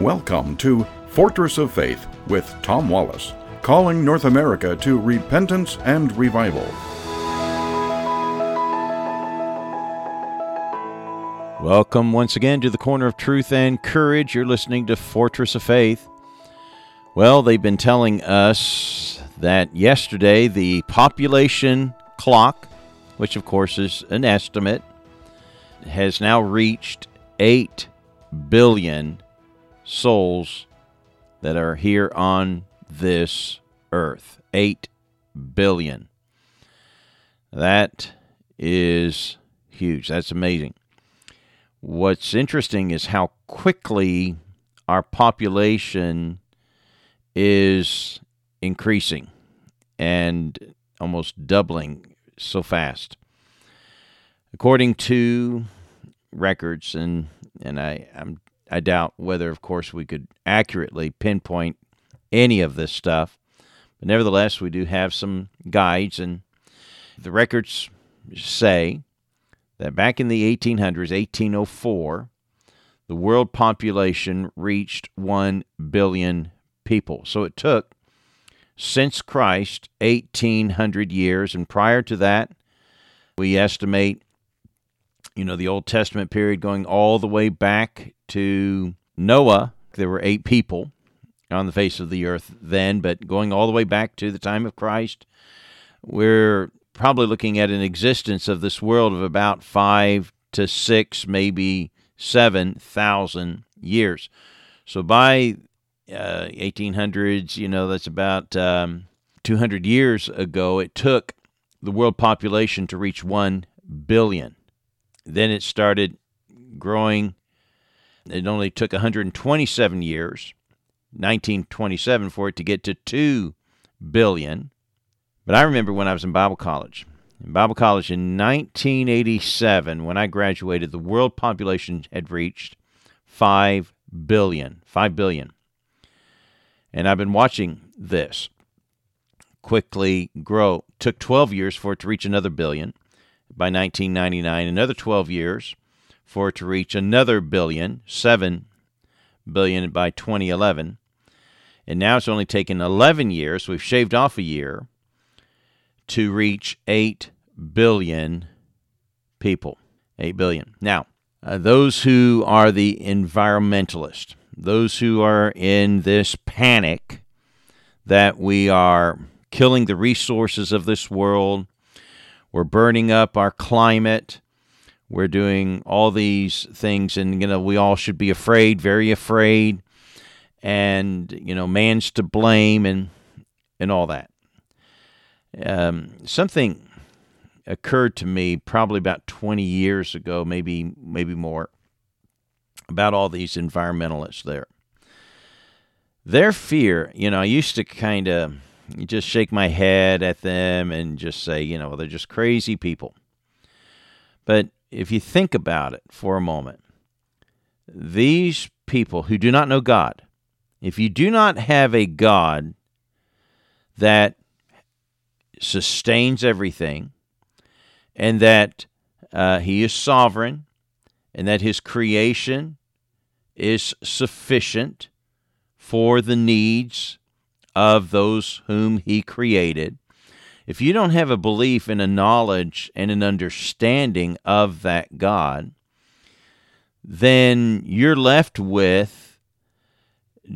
Welcome to Fortress of Faith with Tom Wallace, calling North America to repentance and revival. Welcome once again to the Corner of Truth and Courage. You're listening to Fortress of Faith. Well, they've been telling us that yesterday the population clock, which of course is an estimate, has now reached 8 billion souls that are here on this earth. 8 billion. That is huge. That's amazing. What's interesting is how quickly our population is increasing and almost doubling so fast. According to records, and and I I'm, I doubt whether, of course, we could accurately pinpoint any of this stuff, but nevertheless, we do have some guides, and the records say that back in the 1800s, 1804, the world population reached 1 billion people. So it took, since Christ, 1800 years. And prior to that, we estimate, you know, the Old Testament period going all the way back to Noah. There were eight people on the face of the earth then, but going all the way back to the time of Christ, we're probably looking at an existence of this world of about five to six, maybe seven thousand years. So by uh, 1800s, you know, that's about um, 200 years ago, it took the world population to reach 1 billion. Then it started growing. It only took 127 years, 1927, for it to get to 2 billion. But I remember when I was in Bible college. In Bible college in 1987, when I graduated, the world population had reached 5 billion. 5 billion. And I've been watching this quickly grow. Took 12 years for it to reach another billion by 1999, another 12 years for it to reach another billion, 7 billion by 2011. And now it's only taken 11 years, we've shaved off a year, to reach 8 billion people. 8 billion. Now, uh, those who are the environmentalists, those who are in this panic that we are killing the resources of this world, we're burning up our climate, we're doing all these things, and you know we all should be afraid, very afraid, and you know man's to blame, and and all that. Um, something occurred to me probably about 20 years ago, maybe maybe more about all these environmentalists there. Their fear, you know, I used to kind of just shake my head at them and just say, you know, they're just crazy people. But if you think about it for a moment, these people who do not know God, if you do not have a God that sustains everything and that uh, He is sovereign and that His creation is sufficient for the needs of those whom he created. If you don't have a belief and a knowledge and an understanding of that God, then you're left with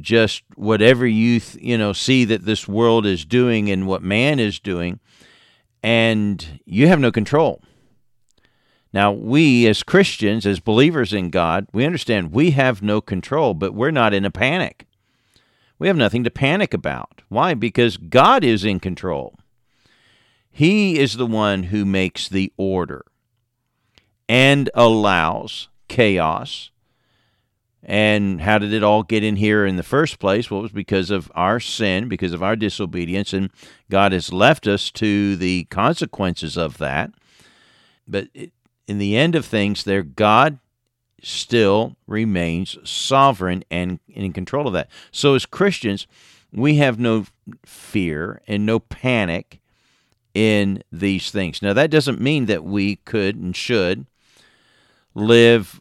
just whatever you you know see that this world is doing and what man is doing and you have no control now, we as Christians, as believers in God, we understand we have no control, but we're not in a panic. We have nothing to panic about. Why? Because God is in control. He is the one who makes the order and allows chaos. And how did it all get in here in the first place? Well, it was because of our sin, because of our disobedience, and God has left us to the consequences of that. But in the end of things, there, God still remains sovereign and in control of that. So, as Christians, we have no fear and no panic in these things. Now, that doesn't mean that we could and should live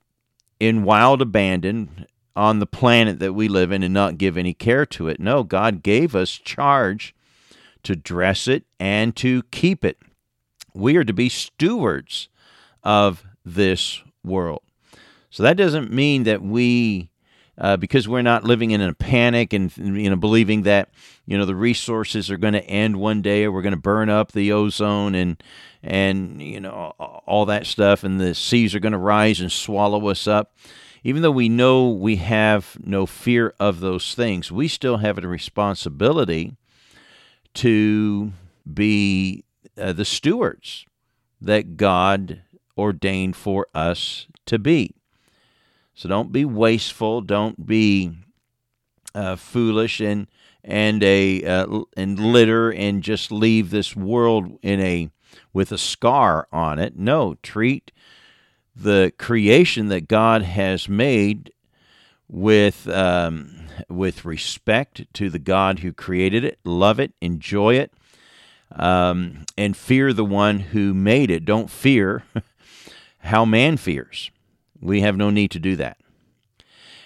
in wild abandon on the planet that we live in and not give any care to it. No, God gave us charge to dress it and to keep it. We are to be stewards of this world. So that doesn't mean that we, uh, because we're not living in a panic and you know believing that you know the resources are going to end one day or we're going to burn up the ozone and and you know all that stuff and the seas are going to rise and swallow us up. Even though we know we have no fear of those things, we still have a responsibility to be uh, the stewards that God ordained for us to be. So don't be wasteful. Don't be uh, foolish and and a uh, and litter and just leave this world in a with a scar on it. No, treat the creation that God has made with um, with respect to the God who created it. Love it, enjoy it, um, and fear the one who made it. Don't fear how man fears. We have no need to do that.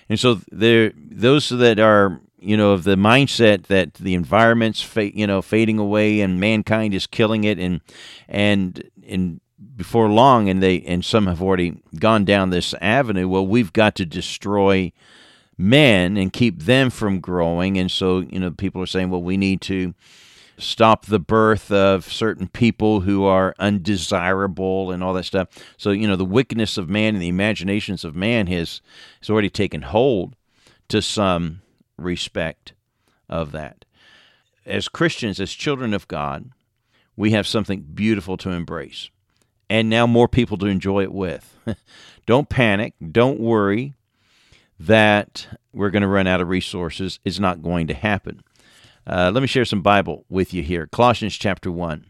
And so there, those that are you know of the mindset that the environment's fa- you know fading away and mankind is killing it and and and before long and they and some have already gone down this avenue well we've got to destroy men and keep them from growing and so you know people are saying well we need to stop the birth of certain people who are undesirable and all that stuff. So, you know, the wickedness of man and the imaginations of man has, has already taken hold to some respect of that. As Christians, as children of God, we have something beautiful to embrace. And now more people to enjoy it with. don't panic. Don't worry that we're going to run out of resources. It's not going to happen. Uh, let me share some Bible with you here. Colossians chapter 1.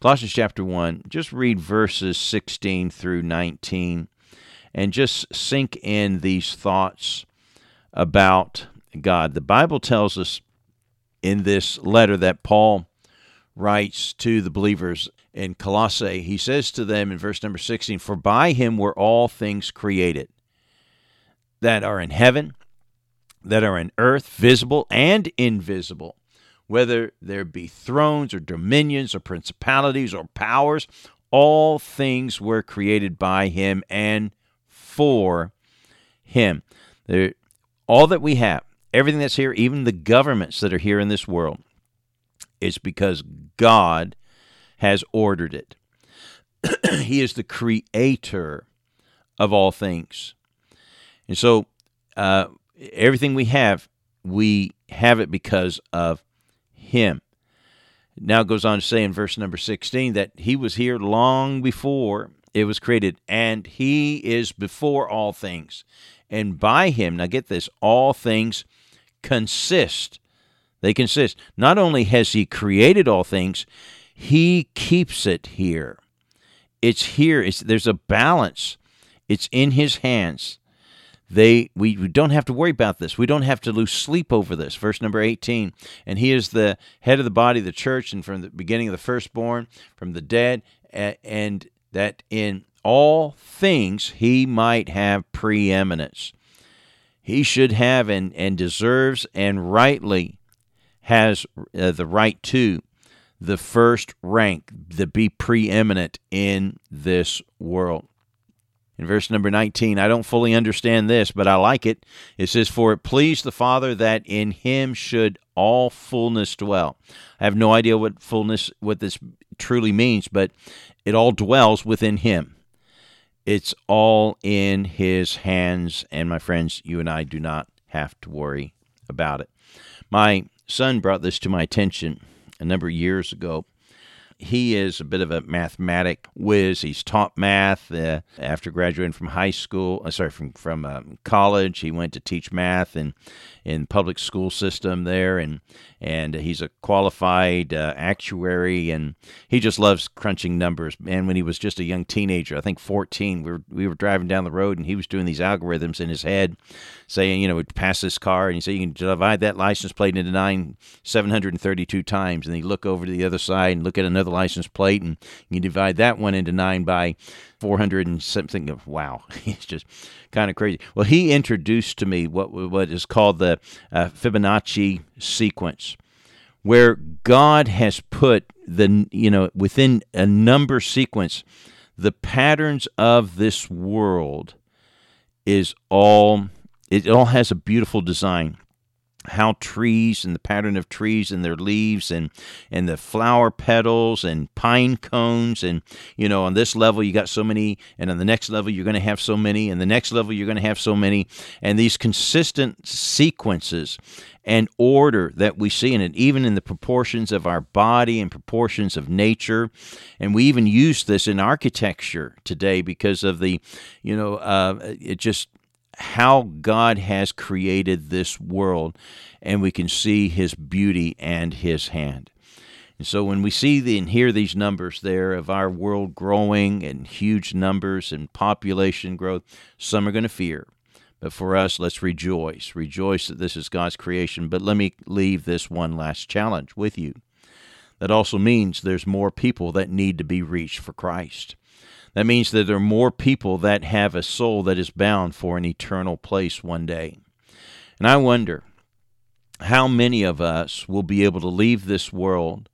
Colossians chapter 1, just read verses 16 through 19 and just sink in these thoughts about God. The Bible tells us in this letter that Paul writes to the believers in Colossae, he says to them in verse number 16, For by him were all things created that are in heaven that are in earth, visible and invisible, whether there be thrones or dominions or principalities or powers, all things were created by him and for him. All that we have, everything that's here, even the governments that are here in this world, is because God has ordered it. he is the creator of all things. And so, uh, everything we have, we have it because of Him. Now it goes on to say in verse number 16 that He was here long before it was created, and He is before all things. And by Him, now get this, all things consist. They consist. Not only has He created all things, He keeps it here. It's here. It's, there's a balance. It's in His hands they we, we don't have to worry about this. We don't have to lose sleep over this. Verse number 18 and he is the head of the body of the church and from the beginning of the firstborn from the dead and that in all things he might have preeminence. He should have and, and deserves and rightly has uh, the right to the first rank to be preeminent in this world in verse number 19, I don't fully understand this, but I like it. It says, For it pleased the Father that in him should all fullness dwell. I have no idea what fullness, what this truly means, but it all dwells within him. It's all in his hands, and my friends, you and I do not have to worry about it. My son brought this to my attention a number of years ago he is a bit of a mathematic whiz. He's taught math uh, after graduating from high school. Uh, sorry, from from um, college. He went to teach math in in public school system there, and and he's a qualified uh, actuary, and he just loves crunching numbers. And when he was just a young teenager, I think 14, we were we were driving down the road, and he was doing these algorithms in his head, saying, you know, would pass this car, and he said you can divide that license plate into nine 732 times, and he look over to the other side and look at another the license plate, and you divide that one into nine by 400 and something. Of, wow, it's just kind of crazy. Well, he introduced to me what what is called the uh, Fibonacci sequence, where God has put the you know within a number sequence the patterns of this world is all it all has a beautiful design how trees and the pattern of trees and their leaves and and the flower petals and pine cones and you know on this level you got so many and on the next level you're going to have so many and the next level you're going to have so many. And these consistent sequences and order that we see in it even in the proportions of our body and proportions of nature. And we even use this in architecture today because of the you know uh, it just how God has created this world, and we can see His beauty and His hand. And so when we see the, and hear these numbers there of our world growing and huge numbers and population growth, some are going to fear. But for us, let's rejoice. Rejoice that this is God's creation. But let me leave this one last challenge with you. That also means there's more people that need to be reached for Christ. That means that there are more people that have a soul that is bound for an eternal place one day. And I wonder how many of us will be able to leave this world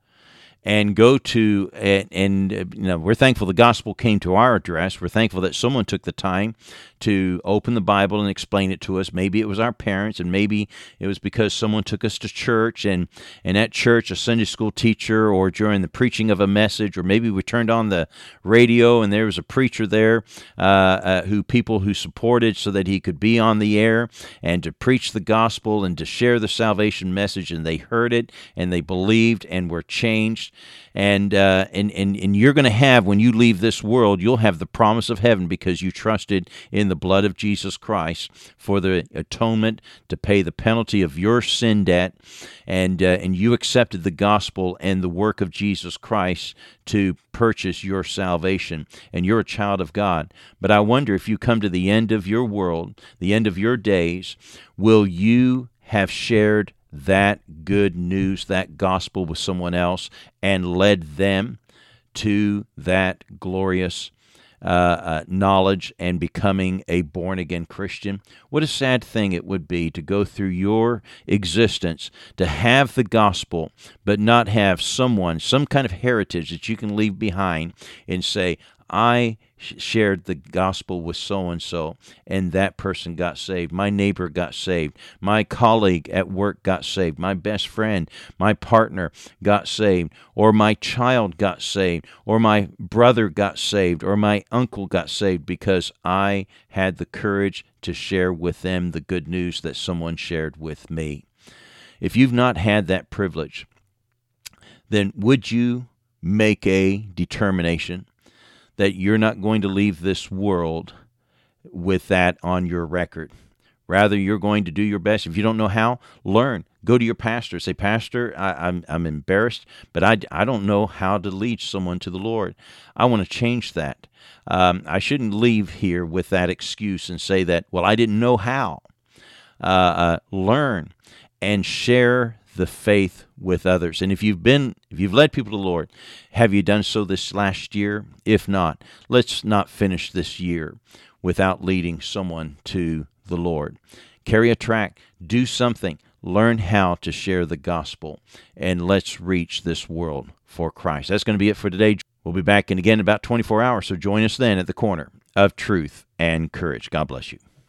and go to and, and, uh, you know we're thankful the gospel came to our address. We're thankful that someone took the time to open the bible and explain it to us. Maybe it was our parents and maybe it was because someone took us to church and and at church a sunday school teacher or during the preaching of a message or maybe we turned on the radio and there was a preacher there uh, uh, who people who supported so that he could be on the air and to preach the gospel and to share the salvation message and they heard it and they believed and were changed and uh, and and and you're going to have when you leave this world, you'll have the promise of heaven because you trusted in the blood of Jesus Christ for the atonement to pay the penalty of your sin debt, and uh, and you accepted the gospel and the work of Jesus Christ to purchase your salvation, and you're a child of God. But I wonder if you come to the end of your world, the end of your days, will you have shared that good news, that gospel with someone else, and led them to that glorious uh, uh, knowledge and becoming a born again Christian. What a sad thing it would be to go through your existence, to have the gospel, but not have someone, some kind of heritage that you can leave behind and say, I shared the gospel with so and so, and that person got saved. My neighbor got saved. My colleague at work got saved. My best friend, my partner got saved. Or my child got saved. Or my brother got saved. Or my uncle got saved because I had the courage to share with them the good news that someone shared with me. If you've not had that privilege, then would you make a determination that you're not going to leave this world with that on your record. Rather, you're going to do your best. If you don't know how, learn. Go to your pastor. Say, Pastor, I, am I'm, I'm embarrassed, but I, I don't know how to lead someone to the Lord. I want to change that. Um, I shouldn't leave here with that excuse and say that, well, I didn't know how. Uh, uh, learn and share the faith with others. And if you've been if you've led people to the Lord, have you done so this last year? If not, let's not finish this year without leading someone to the Lord. Carry a track, do something, learn how to share the gospel, and let's reach this world for Christ. That's going to be it for today. We'll be back in again in about 24 hours, so join us then at the corner of truth and courage. God bless you.